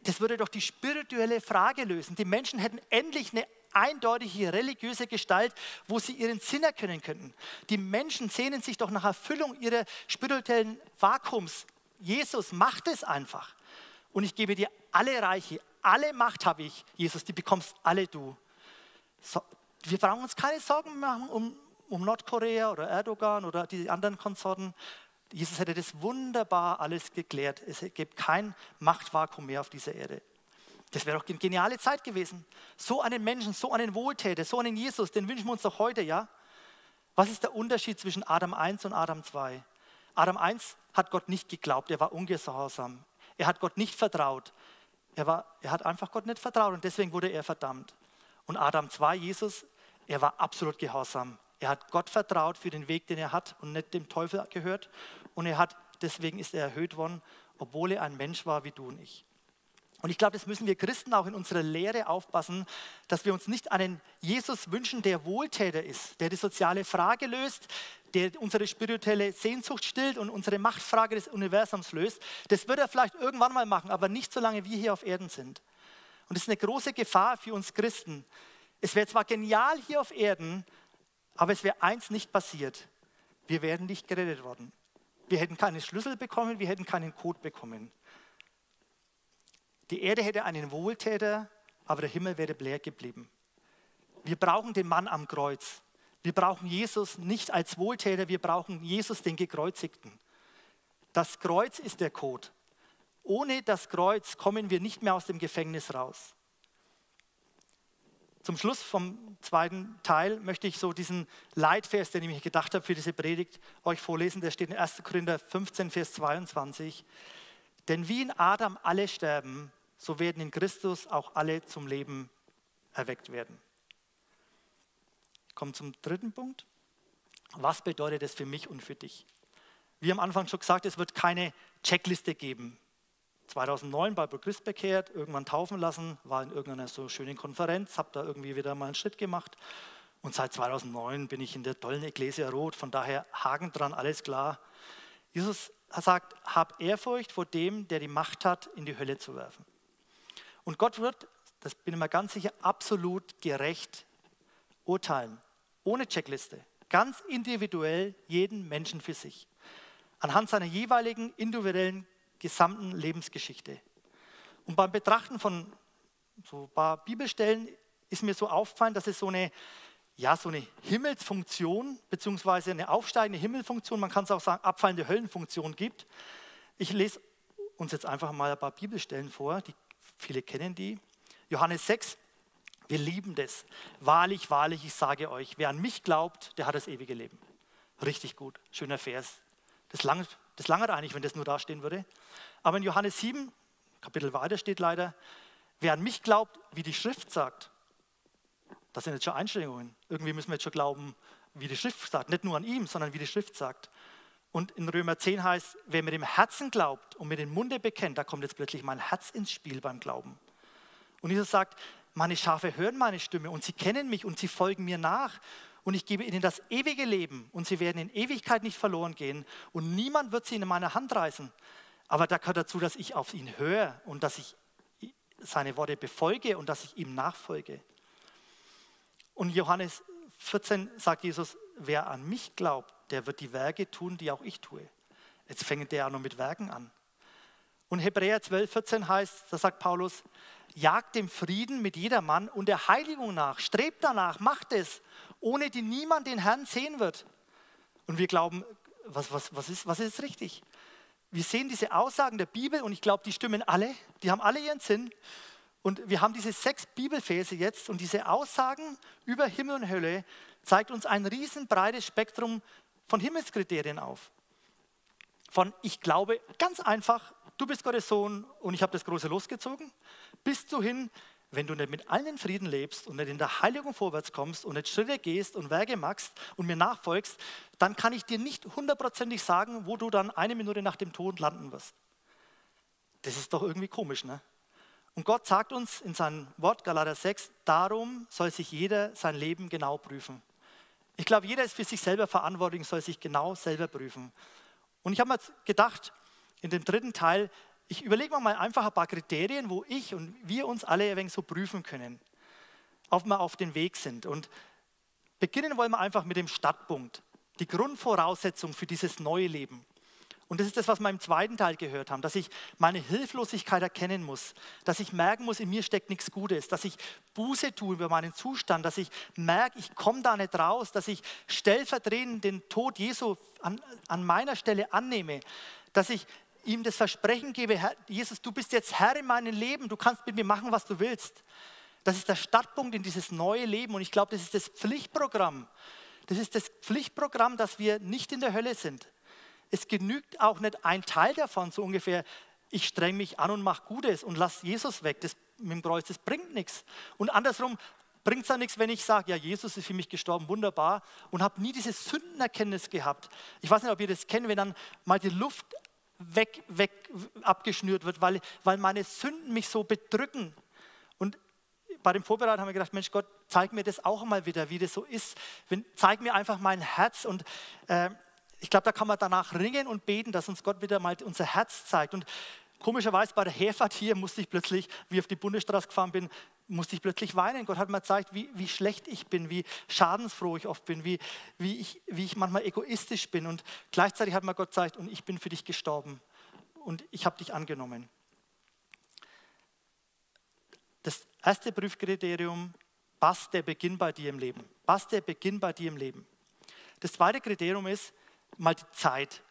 Das würde doch die spirituelle Frage lösen. Die Menschen hätten endlich eine eindeutige religiöse Gestalt, wo sie ihren Sinn erkennen könnten. Die Menschen sehnen sich doch nach Erfüllung ihrer spirituellen Vakuums. Jesus macht es einfach. Und ich gebe dir alle Reiche, alle Macht habe ich, Jesus, die bekommst alle du. So, wir brauchen uns keine Sorgen machen um, um Nordkorea oder Erdogan oder die anderen Konsorten. Jesus hätte das wunderbar alles geklärt. Es gibt kein Machtvakuum mehr auf dieser Erde. Das wäre doch eine geniale Zeit gewesen. So einen Menschen, so einen Wohltäter, so einen Jesus, den wünschen wir uns doch heute, ja? Was ist der Unterschied zwischen Adam 1 und Adam 2? Adam 1 hat Gott nicht geglaubt, er war ungehorsam. Er hat Gott nicht vertraut. Er, war, er hat einfach Gott nicht vertraut und deswegen wurde er verdammt. Und Adam 2, Jesus, er war absolut gehorsam. Er hat Gott vertraut für den Weg, den er hat und nicht dem Teufel gehört. Und er hat, deswegen ist er erhöht worden, obwohl er ein Mensch war wie du und ich. Und ich glaube, das müssen wir Christen auch in unserer Lehre aufpassen, dass wir uns nicht einen Jesus wünschen, der Wohltäter ist, der die soziale Frage löst, der unsere spirituelle Sehnsucht stillt und unsere Machtfrage des Universums löst. Das wird er vielleicht irgendwann mal machen, aber nicht solange wir hier auf Erden sind. Und das ist eine große Gefahr für uns Christen. Es wäre zwar genial hier auf Erden, aber es wäre eins nicht passiert. Wir wären nicht gerettet worden. Wir hätten keinen Schlüssel bekommen, wir hätten keinen Code bekommen. Die Erde hätte einen Wohltäter, aber der Himmel wäre leer geblieben. Wir brauchen den Mann am Kreuz. Wir brauchen Jesus nicht als Wohltäter, wir brauchen Jesus, den Gekreuzigten. Das Kreuz ist der Code. Ohne das Kreuz kommen wir nicht mehr aus dem Gefängnis raus. Zum Schluss vom zweiten Teil möchte ich so diesen Leitvers, den ich mir gedacht habe für diese Predigt, euch vorlesen. Der steht in 1. Korinther 15, Vers 22. Denn wie in Adam alle sterben, so werden in Christus auch alle zum Leben erweckt werden. Ich komme zum dritten Punkt. Was bedeutet das für mich und für dich? Wie am Anfang schon gesagt, es wird keine Checkliste geben. 2009 bei Christ bekehrt, irgendwann taufen lassen, war in irgendeiner so schönen Konferenz, habe da irgendwie wieder mal einen Schritt gemacht. Und seit 2009 bin ich in der tollen Ecclesia Rot, von daher Haken dran, alles klar. Jesus sagt, hab Ehrfurcht vor dem, der die Macht hat, in die Hölle zu werfen. Und Gott wird, das bin ich mir ganz sicher, absolut gerecht urteilen, ohne Checkliste, ganz individuell jeden Menschen für sich, anhand seiner jeweiligen individuellen gesamten Lebensgeschichte. Und beim Betrachten von so ein paar Bibelstellen ist mir so aufgefallen, dass es so eine, ja, so eine Himmelsfunktion, beziehungsweise eine aufsteigende Himmelfunktion, man kann es auch sagen, abfallende Höllenfunktion gibt. Ich lese uns jetzt einfach mal ein paar Bibelstellen vor, die, viele kennen die. Johannes 6, wir lieben das. Wahrlich, wahrlich, ich sage euch, wer an mich glaubt, der hat das ewige Leben. Richtig gut, schöner Vers. Das langt, das langert eigentlich, wenn das nur da stehen würde. Aber in Johannes 7, Kapitel weiter steht leider, wer an mich glaubt, wie die Schrift sagt, das sind jetzt schon Einschränkungen. Irgendwie müssen wir jetzt schon glauben, wie die Schrift sagt. Nicht nur an ihm, sondern wie die Schrift sagt. Und in Römer 10 heißt, wer mit dem Herzen glaubt und mit dem Munde bekennt, da kommt jetzt plötzlich mein Herz ins Spiel beim Glauben. Und Jesus sagt, meine Schafe hören meine Stimme und sie kennen mich und sie folgen mir nach und ich gebe ihnen das ewige Leben und sie werden in Ewigkeit nicht verloren gehen und niemand wird sie in meine Hand reißen. Aber da gehört dazu, dass ich auf ihn höre und dass ich seine Worte befolge und dass ich ihm nachfolge. Und Johannes 14 sagt Jesus, wer an mich glaubt, der wird die Werke tun, die auch ich tue. Jetzt fängt der auch noch mit Werken an. Und Hebräer 12, 14 heißt, da sagt Paulus, jagt dem Frieden mit jedermann und der Heiligung nach, strebt danach, macht es, ohne die niemand den Herrn sehen wird. Und wir glauben, was, was, was, ist, was ist richtig? Wir sehen diese Aussagen der Bibel und ich glaube, die stimmen alle, die haben alle ihren Sinn. Und wir haben diese sechs Bibelverse jetzt und diese Aussagen über Himmel und Hölle zeigt uns ein riesenbreites Spektrum von Himmelskriterien auf. Von ich glaube ganz einfach, du bist Gottes Sohn und ich habe das große losgezogen, bis du hin, wenn du nicht mit allen in Frieden lebst und nicht in der Heiligung vorwärts kommst und nicht Schritte gehst und Werke machst und mir nachfolgst, dann kann ich dir nicht hundertprozentig sagen, wo du dann eine Minute nach dem Tod landen wirst. Das ist doch irgendwie komisch, ne? Und Gott sagt uns in seinem Wort Galater 6, darum soll sich jeder sein Leben genau prüfen. Ich glaube, jeder ist für sich selber verantwortlich, soll sich genau selber prüfen. Und ich habe mir gedacht, in dem dritten Teil, ich überlege mal einfach ein paar Kriterien, wo ich und wir uns alle ein wenig so prüfen können, ob wir auf dem Weg sind. Und beginnen wollen wir einfach mit dem Startpunkt, die Grundvoraussetzung für dieses neue Leben. Und das ist das, was wir im zweiten Teil gehört haben, dass ich meine Hilflosigkeit erkennen muss, dass ich merken muss, in mir steckt nichts Gutes, dass ich Buße tue über meinen Zustand, dass ich merke, ich komme da nicht raus, dass ich stellvertretend den Tod Jesu an, an meiner Stelle annehme, dass ich ihm das Versprechen gebe, Jesus, du bist jetzt Herr in meinem Leben, du kannst mit mir machen, was du willst. Das ist der Startpunkt in dieses neue Leben und ich glaube, das ist das Pflichtprogramm. Das ist das Pflichtprogramm, dass wir nicht in der Hölle sind es genügt auch nicht ein Teil davon, so ungefähr, ich streng mich an und mache Gutes und lass Jesus weg. Das mit dem Kreuz, das bringt nichts. Und andersrum bringt es ja nichts, wenn ich sage, ja, Jesus ist für mich gestorben, wunderbar, und habe nie diese Sündenerkenntnis gehabt. Ich weiß nicht, ob ihr das kennt, wenn dann mal die Luft weg, weg abgeschnürt wird, weil, weil meine Sünden mich so bedrücken. Und bei dem Vorbereiten haben wir gedacht, Mensch Gott, zeig mir das auch mal wieder, wie das so ist. Wenn, zeig mir einfach mein Herz und äh, ich glaube, da kann man danach ringen und beten, dass uns Gott wieder mal unser Herz zeigt. Und komischerweise bei der Herfahrt hier musste ich plötzlich, wie ich auf die Bundesstraße gefahren bin, musste ich plötzlich weinen. Gott hat mir gezeigt, wie, wie schlecht ich bin, wie schadensfroh ich oft bin, wie, wie, ich, wie ich manchmal egoistisch bin. Und gleichzeitig hat mir Gott gezeigt, und ich bin für dich gestorben. Und ich habe dich angenommen. Das erste Prüfkriterium, passt der Beginn bei dir im Leben? Passt der Beginn bei dir im Leben? Das zweite Kriterium ist, mal die Zeit.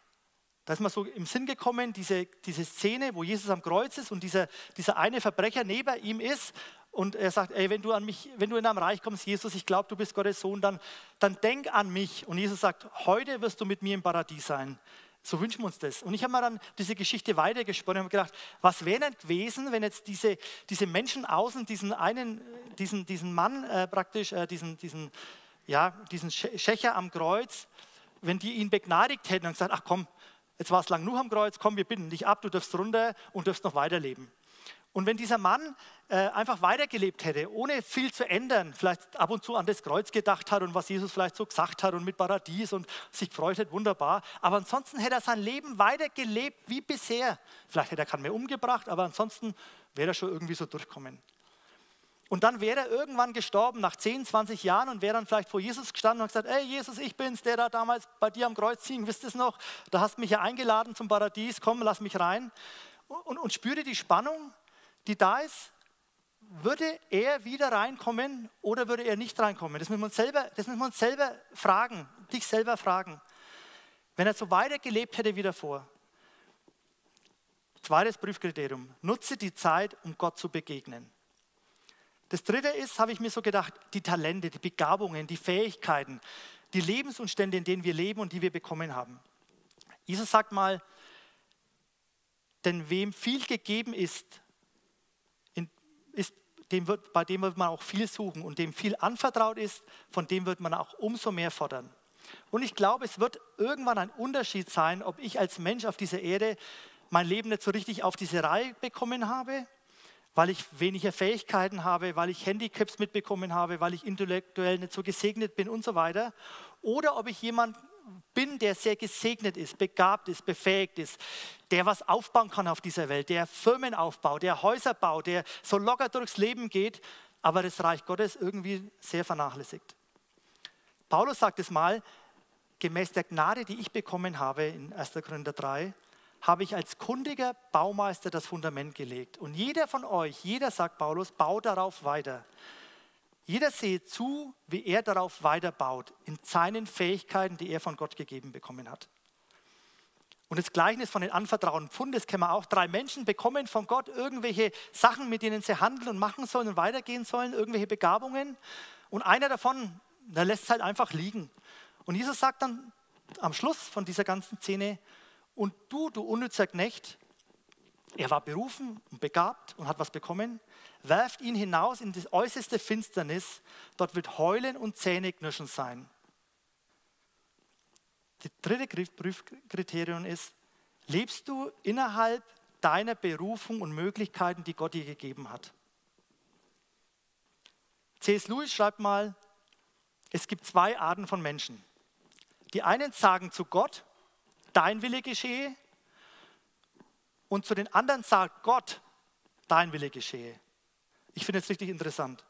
Da ist mir so im Sinn gekommen, diese, diese Szene, wo Jesus am Kreuz ist und dieser, dieser eine Verbrecher neben ihm ist und er sagt, ey, wenn du an mich, wenn du in deinem Reich kommst, Jesus, ich glaube, du bist Gottes Sohn, dann, dann denk an mich. Und Jesus sagt, heute wirst du mit mir im Paradies sein. So wünschen wir uns das. Und ich habe mir dann diese Geschichte weitergesponnen und habe gedacht, was wäre denn gewesen, wenn jetzt diese, diese Menschen außen diesen einen, diesen, diesen Mann äh, praktisch, äh, diesen, diesen, ja, diesen Schächer am Kreuz, wenn die ihn begnadigt hätten und gesagt, ach komm, jetzt war es lang nur am Kreuz, komm, wir bitten dich ab, du darfst runter und darfst noch weiterleben. Und wenn dieser Mann äh, einfach weitergelebt hätte, ohne viel zu ändern, vielleicht ab und zu an das Kreuz gedacht hat und was Jesus vielleicht so gesagt hat und mit Paradies und sich gefreut hat, wunderbar. Aber ansonsten hätte er sein Leben weitergelebt wie bisher. Vielleicht hätte er keinen mehr umgebracht, aber ansonsten wäre er schon irgendwie so durchkommen. Und dann wäre er irgendwann gestorben, nach 10, 20 Jahren, und wäre dann vielleicht vor Jesus gestanden und gesagt, ey Jesus, ich bin's, der da damals bei dir am Kreuz hing, wisst ihr es noch? Da hast du mich ja eingeladen zum Paradies, komm, lass mich rein. Und, und spüre die Spannung, die da ist. Würde er wieder reinkommen oder würde er nicht reinkommen? Das müssen wir uns selber, das müssen wir uns selber fragen, dich selber fragen. Wenn er so weitergelebt hätte wie davor. Zweites Prüfkriterium, nutze die Zeit, um Gott zu begegnen. Das dritte ist, habe ich mir so gedacht, die Talente, die Begabungen, die Fähigkeiten, die Lebensumstände, in denen wir leben und die wir bekommen haben. Jesus sagt mal, denn wem viel gegeben ist, ist dem wird, bei dem wird man auch viel suchen und dem viel anvertraut ist, von dem wird man auch umso mehr fordern. Und ich glaube, es wird irgendwann ein Unterschied sein, ob ich als Mensch auf dieser Erde mein Leben nicht so richtig auf diese Reihe bekommen habe weil ich weniger Fähigkeiten habe, weil ich Handicaps mitbekommen habe, weil ich intellektuell nicht so gesegnet bin und so weiter. Oder ob ich jemand bin, der sehr gesegnet ist, begabt ist, befähigt ist, der was aufbauen kann auf dieser Welt, der Firmen aufbaut, der Häuser baut, der so locker durchs Leben geht, aber das Reich Gottes irgendwie sehr vernachlässigt. Paulus sagt es mal, gemäß der Gnade, die ich bekommen habe in 1. Korinther 3, habe ich als kundiger Baumeister das Fundament gelegt. Und jeder von euch, jeder, sagt Paulus, baut darauf weiter. Jeder sehe zu, wie er darauf weiterbaut, in seinen Fähigkeiten, die er von Gott gegeben bekommen hat. Und das Gleichnis von den anvertrauten Pfund, das kennen wir auch. Drei Menschen bekommen von Gott irgendwelche Sachen, mit denen sie handeln und machen sollen und weitergehen sollen, irgendwelche Begabungen. Und einer davon, der lässt es halt einfach liegen. Und Jesus sagt dann am Schluss von dieser ganzen Szene, und du, du unnützer Knecht, er war berufen und begabt und hat was bekommen, werft ihn hinaus in das äußerste Finsternis, dort wird Heulen und Zähneknirschen sein. Das dritte Prüfkriterium ist, lebst du innerhalb deiner Berufung und Möglichkeiten, die Gott dir gegeben hat? C.S. Lewis schreibt mal, es gibt zwei Arten von Menschen. Die einen sagen zu Gott, dein Wille geschehe. Und zu den anderen sagt Gott, dein Wille geschehe. Ich finde es richtig interessant.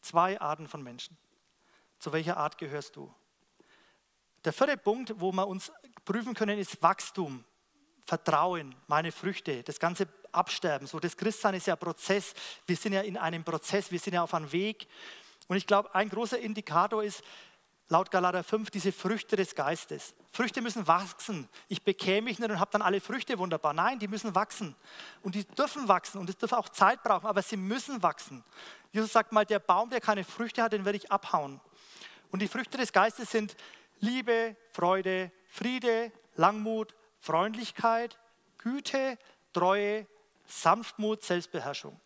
Zwei Arten von Menschen. Zu welcher Art gehörst du? Der vierte Punkt, wo wir uns prüfen können, ist Wachstum, Vertrauen, meine Früchte, das ganze Absterben. So, das Christsein ist ja Prozess. Wir sind ja in einem Prozess, wir sind ja auf einem Weg. Und ich glaube, ein großer Indikator ist, laut Galater 5 diese Früchte des Geistes. Früchte müssen wachsen. Ich bekäme mich nicht und habe dann alle Früchte wunderbar. Nein, die müssen wachsen. Und die dürfen wachsen und es dürfen auch Zeit brauchen, aber sie müssen wachsen. Jesus sagt mal, der Baum, der keine Früchte hat, den werde ich abhauen. Und die Früchte des Geistes sind Liebe, Freude, Friede, Langmut, Freundlichkeit, Güte, Treue, Sanftmut, Selbstbeherrschung.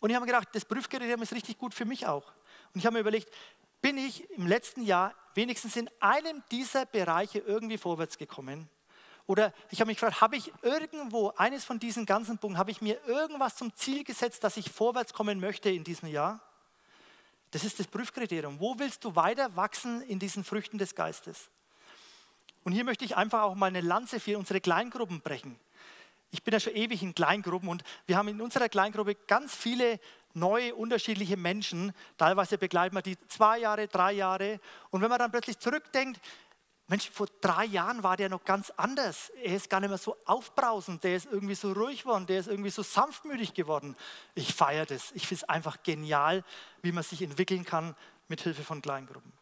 Und ich habe mir gedacht, das Prüfkriterium ist richtig gut für mich auch. Und ich habe mir überlegt, bin ich im letzten Jahr wenigstens in einem dieser Bereiche irgendwie vorwärts gekommen? Oder ich habe mich gefragt, habe ich irgendwo eines von diesen ganzen Punkten, habe ich mir irgendwas zum Ziel gesetzt, dass ich vorwärts kommen möchte in diesem Jahr? Das ist das Prüfkriterium. Wo willst du weiter wachsen in diesen Früchten des Geistes? Und hier möchte ich einfach auch mal eine Lanze für unsere Kleingruppen brechen. Ich bin ja schon ewig in Kleingruppen und wir haben in unserer Kleingruppe ganz viele neue, unterschiedliche Menschen. Teilweise begleiten wir die zwei Jahre, drei Jahre. Und wenn man dann plötzlich zurückdenkt, Mensch, vor drei Jahren war der noch ganz anders. Er ist gar nicht mehr so aufbrausend, der ist irgendwie so ruhig geworden, der ist irgendwie so sanftmütig geworden. Ich feiere das. Ich finde es einfach genial, wie man sich entwickeln kann mit Hilfe von Kleingruppen.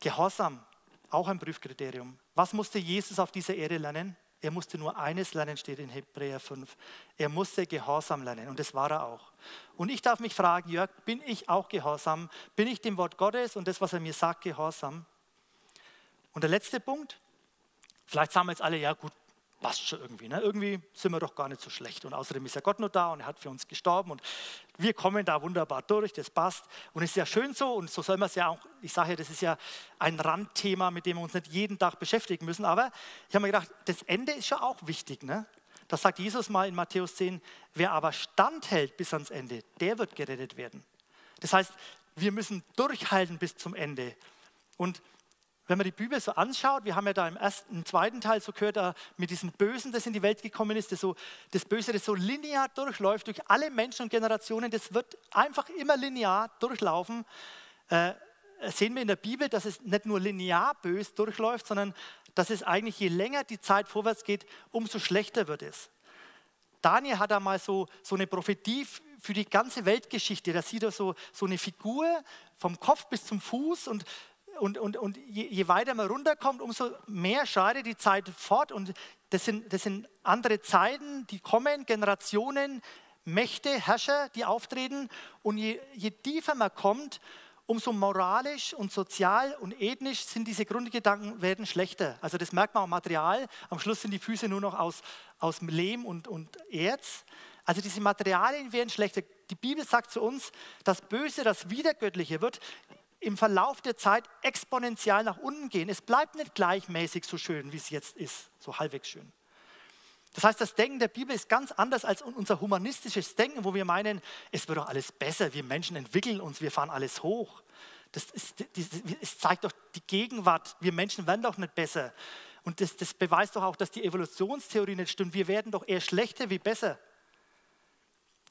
Gehorsam, auch ein Prüfkriterium. Was musste Jesus auf dieser Erde lernen? Er musste nur eines lernen, steht in Hebräer 5. Er musste Gehorsam lernen und das war er auch. Und ich darf mich fragen, Jörg, bin ich auch gehorsam? Bin ich dem Wort Gottes und das, was er mir sagt, gehorsam? Und der letzte Punkt, vielleicht sagen wir jetzt alle, ja gut, passt schon irgendwie. Ne? Irgendwie sind wir doch gar nicht so schlecht. Und außerdem ist ja Gott nur da und er hat für uns gestorben und wir kommen da wunderbar durch, das passt. Und es ist ja schön so und so soll man es ja auch, ich sage ja, das ist ja ein Randthema, mit dem wir uns nicht jeden Tag beschäftigen müssen. Aber ich habe mir gedacht, das Ende ist schon auch wichtig. Ne? Das sagt Jesus mal in Matthäus 10, wer aber standhält bis ans Ende, der wird gerettet werden. Das heißt, wir müssen durchhalten bis zum Ende. Und wenn man die Bibel so anschaut, wir haben ja da im ersten, zweiten Teil so gehört, da mit diesem Bösen, das in die Welt gekommen ist, das, so, das Böse, das so linear durchläuft durch alle Menschen und Generationen, das wird einfach immer linear durchlaufen. Äh, sehen wir in der Bibel, dass es nicht nur linear bös durchläuft, sondern dass es eigentlich je länger die Zeit vorwärts geht, umso schlechter wird es. Daniel hat da mal so, so eine Prophetie für die ganze Weltgeschichte. Da sieht er so, so eine Figur vom Kopf bis zum Fuß und und, und, und je, je, weiter man runterkommt, umso mehr schreitet die Zeit fort. Und das sind, das sind andere Zeiten, die kommen, Generationen, Mächte, Herrscher, die auftreten. Und je, je tiefer man kommt, umso moralisch und sozial und ethnisch sind diese Grundgedanken werden schlechter. Also das merkt man am Material. Am Schluss sind die Füße nur noch aus, aus Lehm und, und Erz. Also diese Materialien werden schlechter. Die Bibel sagt zu uns, das Böse, das Wiedergöttliche wird im Verlauf der Zeit exponentiell nach unten gehen. Es bleibt nicht gleichmäßig so schön, wie es jetzt ist, so halbwegs schön. Das heißt, das Denken der Bibel ist ganz anders als unser humanistisches Denken, wo wir meinen, es wird doch alles besser, wir Menschen entwickeln uns, wir fahren alles hoch. Das ist, es zeigt doch die Gegenwart, wir Menschen werden doch nicht besser. Und das, das beweist doch auch, dass die Evolutionstheorie nicht stimmt. Wir werden doch eher schlechter wie besser.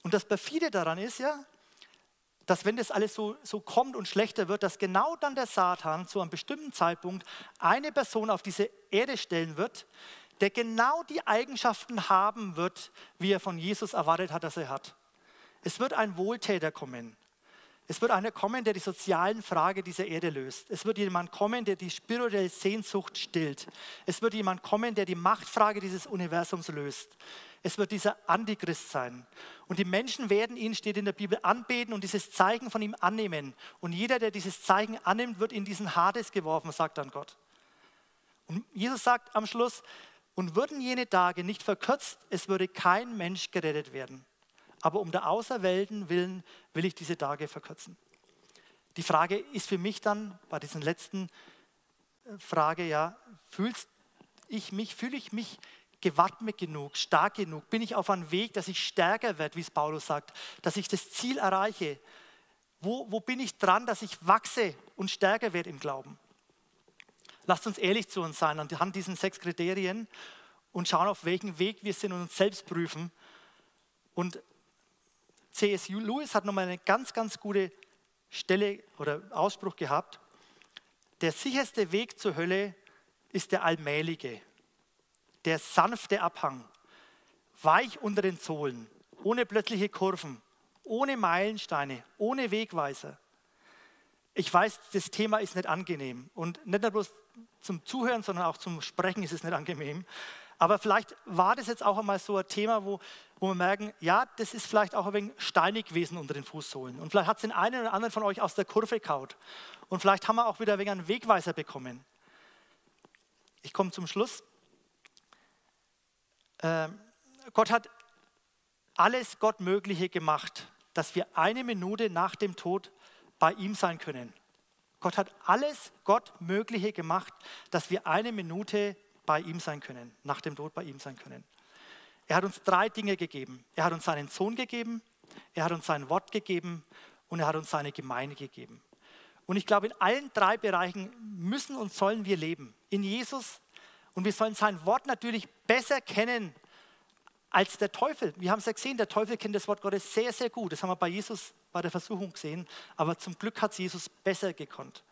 Und das perfide daran ist ja, dass wenn das alles so, so kommt und schlechter wird, dass genau dann der Satan zu einem bestimmten Zeitpunkt eine Person auf diese Erde stellen wird, der genau die Eigenschaften haben wird, wie er von Jesus erwartet hat, dass er hat. Es wird ein Wohltäter kommen. Es wird einer kommen, der die sozialen Fragen dieser Erde löst. Es wird jemand kommen, der die spirituelle Sehnsucht stillt. Es wird jemand kommen, der die Machtfrage dieses Universums löst. Es wird dieser Antichrist sein. Und die Menschen werden ihn, steht in der Bibel, anbeten und dieses Zeichen von ihm annehmen. Und jeder, der dieses Zeichen annimmt, wird in diesen Hades geworfen, sagt dann Gott. Und Jesus sagt am Schluss, und würden jene Tage nicht verkürzt, es würde kein Mensch gerettet werden. Aber um der Auserwählten willen will ich diese Tage verkürzen. Die Frage ist für mich dann bei diesen letzten äh, Frage, ja, fühlst ich mich, fühle ich mich gewappnet genug, stark genug? Bin ich auf einem Weg, dass ich stärker werde, wie es Paulus sagt, dass ich das Ziel erreiche? Wo, wo bin ich dran, dass ich wachse und stärker werde im Glauben? Lasst uns ehrlich zu uns sein anhand diesen sechs Kriterien und schauen, auf welchem Weg wir sind und uns selbst prüfen. Und C.S. Lewis hat nochmal eine ganz, ganz gute Stelle oder Ausspruch gehabt. Der sicherste Weg zur Hölle ist der allmähliche der sanfte Abhang, weich unter den Zolen, ohne plötzliche Kurven, ohne Meilensteine, ohne Wegweiser. Ich weiß, das Thema ist nicht angenehm und nicht nur bloß zum Zuhören, sondern auch zum Sprechen ist es nicht angenehm. Aber vielleicht war das jetzt auch einmal so ein Thema, wo, wo wir merken, ja, das ist vielleicht auch ein wenig steinig gewesen unter den Fußsohlen. Und vielleicht hat es den einen oder anderen von euch aus der Kurve kaut. Und vielleicht haben wir auch wieder ein wenig einen Wegweiser bekommen. Ich komme zum Schluss. Ähm, Gott hat alles Gott Mögliche gemacht, dass wir eine Minute nach dem Tod bei ihm sein können. Gott hat alles Gott Mögliche gemacht, dass wir eine Minute bei ihm sein können, nach dem Tod bei ihm sein können. Er hat uns drei Dinge gegeben. Er hat uns seinen Sohn gegeben, er hat uns sein Wort gegeben und er hat uns seine Gemeinde gegeben. Und ich glaube, in allen drei Bereichen müssen und sollen wir leben. In Jesus, und wir sollen sein Wort natürlich besser kennen als der Teufel. Wir haben es ja gesehen, der Teufel kennt das Wort Gottes sehr, sehr gut. Das haben wir bei Jesus bei der Versuchung gesehen. Aber zum Glück hat es Jesus besser gekonnt.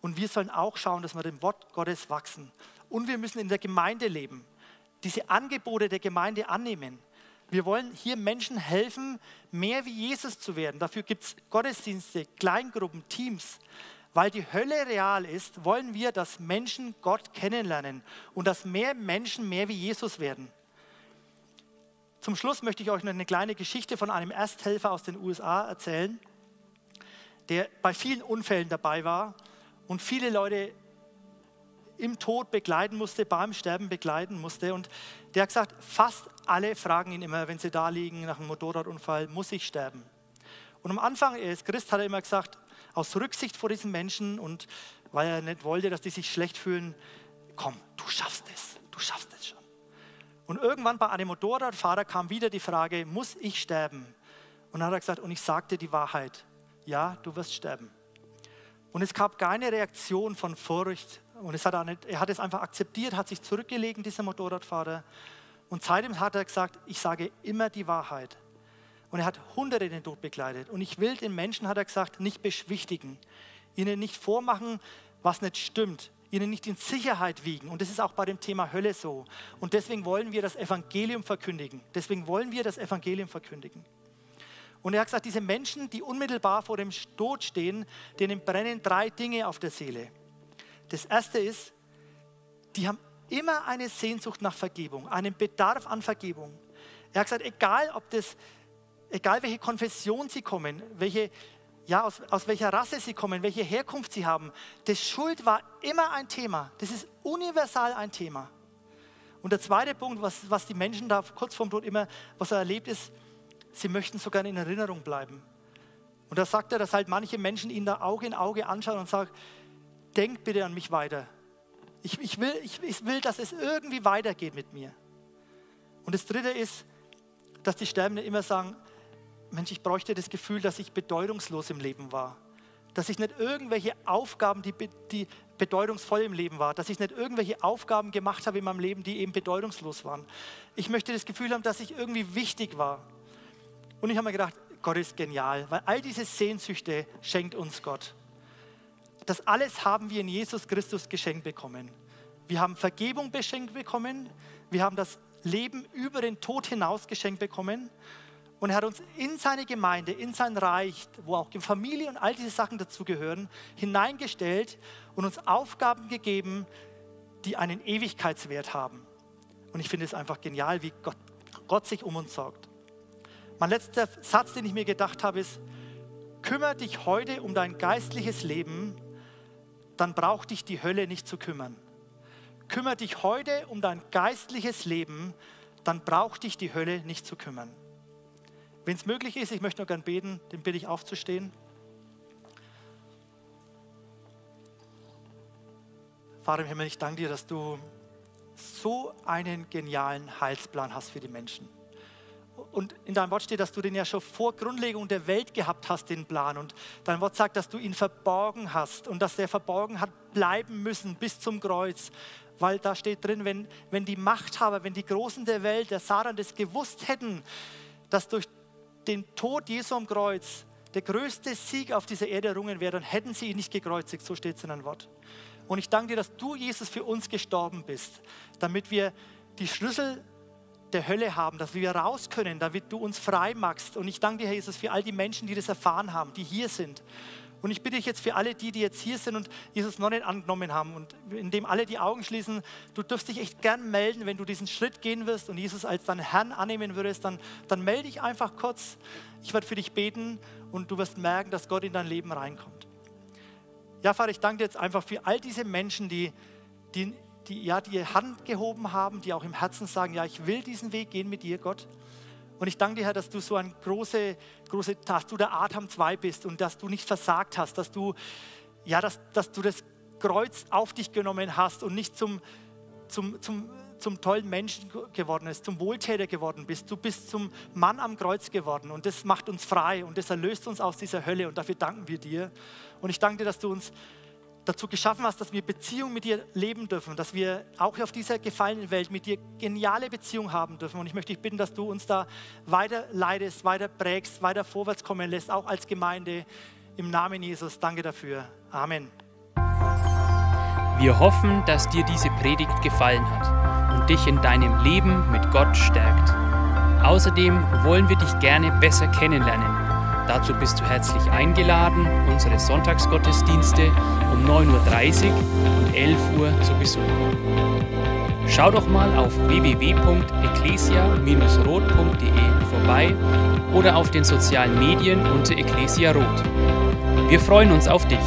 Und wir sollen auch schauen, dass wir dem Wort Gottes wachsen. Und wir müssen in der Gemeinde leben. Diese Angebote der Gemeinde annehmen. Wir wollen hier Menschen helfen, mehr wie Jesus zu werden. Dafür gibt es Gottesdienste, Kleingruppen, Teams. Weil die Hölle real ist, wollen wir, dass Menschen Gott kennenlernen und dass mehr Menschen mehr wie Jesus werden. Zum Schluss möchte ich euch noch eine kleine Geschichte von einem Ersthelfer aus den USA erzählen, der bei vielen Unfällen dabei war und viele Leute im Tod begleiten musste, beim Sterben begleiten musste. Und der hat gesagt, fast alle fragen ihn immer, wenn sie da liegen nach einem Motorradunfall, muss ich sterben? Und am Anfang, er ist Christ, hat er immer gesagt, aus Rücksicht vor diesen Menschen und weil er nicht wollte, dass die sich schlecht fühlen, komm, du schaffst es, du schaffst es schon. Und irgendwann bei einem Motorradfahrer kam wieder die Frage, muss ich sterben? Und dann hat er gesagt, und ich sagte die Wahrheit, ja, du wirst sterben. Und es gab keine Reaktion von Furcht. Und es hat er, nicht, er hat es einfach akzeptiert, hat sich zurückgelegt, dieser Motorradfahrer. Und seitdem hat er gesagt, ich sage immer die Wahrheit. Und er hat Hunderte den Tod begleitet. Und ich will den Menschen, hat er gesagt, nicht beschwichtigen, ihnen nicht vormachen, was nicht stimmt, ihnen nicht in Sicherheit wiegen. Und das ist auch bei dem Thema Hölle so. Und deswegen wollen wir das Evangelium verkündigen. Deswegen wollen wir das Evangelium verkündigen. Und er hat gesagt, diese Menschen, die unmittelbar vor dem Tod stehen, denen brennen drei Dinge auf der Seele. Das erste ist, die haben immer eine Sehnsucht nach Vergebung, einen Bedarf an Vergebung. Er hat gesagt, egal ob das, egal welche Konfession sie kommen, welche, ja, aus, aus welcher Rasse sie kommen, welche Herkunft sie haben, das Schuld war immer ein Thema. Das ist universal ein Thema. Und der zweite Punkt, was, was die Menschen da kurz vorm Tod immer, was er erlebt, ist, sie möchten sogar in Erinnerung bleiben. Und da sagt er, dass halt manche Menschen ihn da Auge in Auge anschauen und sagen, denk bitte an mich weiter. Ich, ich, will, ich, ich will, dass es irgendwie weitergeht mit mir. Und das Dritte ist, dass die Sterbenden immer sagen, Mensch, ich bräuchte das Gefühl, dass ich bedeutungslos im Leben war. Dass ich nicht irgendwelche Aufgaben, die, die bedeutungsvoll im Leben waren, dass ich nicht irgendwelche Aufgaben gemacht habe in meinem Leben, die eben bedeutungslos waren. Ich möchte das Gefühl haben, dass ich irgendwie wichtig war. Und ich habe mir gedacht, Gott ist genial, weil all diese Sehnsüchte schenkt uns Gott. Das alles haben wir in Jesus Christus geschenkt bekommen. Wir haben Vergebung geschenkt bekommen. Wir haben das Leben über den Tod hinaus geschenkt bekommen. Und er hat uns in seine Gemeinde, in sein Reich, wo auch Familie und all diese Sachen dazugehören, hineingestellt und uns Aufgaben gegeben, die einen Ewigkeitswert haben. Und ich finde es einfach genial, wie Gott, Gott sich um uns sorgt. Mein letzter Satz, den ich mir gedacht habe, ist, kümmere dich heute um dein geistliches Leben, dann braucht dich die Hölle nicht zu kümmern. Kümmere dich heute um dein geistliches Leben, dann braucht dich die Hölle nicht zu kümmern. Wenn es möglich ist, ich möchte noch gern beten, den bitte ich aufzustehen. Vater im Himmel, ich danke dir, dass du so einen genialen Heilsplan hast für die Menschen und in deinem Wort steht, dass du den ja schon vor Grundlegung der Welt gehabt hast, den Plan. Und dein Wort sagt, dass du ihn verborgen hast und dass der verborgen hat bleiben müssen bis zum Kreuz. Weil da steht drin, wenn, wenn die Machthaber, wenn die Großen der Welt, der Satan, das gewusst hätten, dass durch den Tod Jesu am Kreuz der größte Sieg auf dieser Erde errungen wäre, dann hätten sie ihn nicht gekreuzigt. So steht es in deinem Wort. Und ich danke dir, dass du, Jesus, für uns gestorben bist, damit wir die Schlüssel der Hölle haben, dass wir raus können, damit du uns frei machst. Und ich danke dir, Herr Jesus, für all die Menschen, die das erfahren haben, die hier sind. Und ich bitte dich jetzt für alle die, die jetzt hier sind und Jesus noch nicht angenommen haben und indem alle die Augen schließen, du dürfst dich echt gern melden, wenn du diesen Schritt gehen wirst und Jesus als deinen Herrn annehmen würdest, dann, dann melde dich einfach kurz. Ich werde für dich beten und du wirst merken, dass Gott in dein Leben reinkommt. Ja, Vater, ich danke dir jetzt einfach für all diese Menschen, die, die die ja die Hand gehoben haben, die auch im Herzen sagen, ja, ich will diesen Weg gehen mit dir, Gott. Und ich danke dir, Herr, dass du so ein große, große, dass du der Atem 2 bist und dass du nicht versagt hast, dass du, ja, dass, dass du das Kreuz auf dich genommen hast und nicht zum, zum, zum, zum tollen Menschen geworden bist, zum Wohltäter geworden bist. Du bist zum Mann am Kreuz geworden und das macht uns frei und das erlöst uns aus dieser Hölle und dafür danken wir dir. Und ich danke dir, dass du uns dazu geschaffen hast, dass wir Beziehung mit dir leben dürfen, dass wir auch auf dieser gefallenen Welt mit dir geniale Beziehung haben dürfen. Und ich möchte dich bitten, dass du uns da weiter leidest, weiter prägst, weiter vorwärts kommen lässt, auch als Gemeinde. Im Namen Jesus, danke dafür. Amen. Wir hoffen, dass dir diese Predigt gefallen hat und dich in deinem Leben mit Gott stärkt. Außerdem wollen wir dich gerne besser kennenlernen Dazu bist du herzlich eingeladen, unsere Sonntagsgottesdienste um 9.30 Uhr und 11 Uhr zu besuchen. Schau doch mal auf www.ecclesia-rot.de vorbei oder auf den sozialen Medien unter Ecclesia Rot. Wir freuen uns auf dich.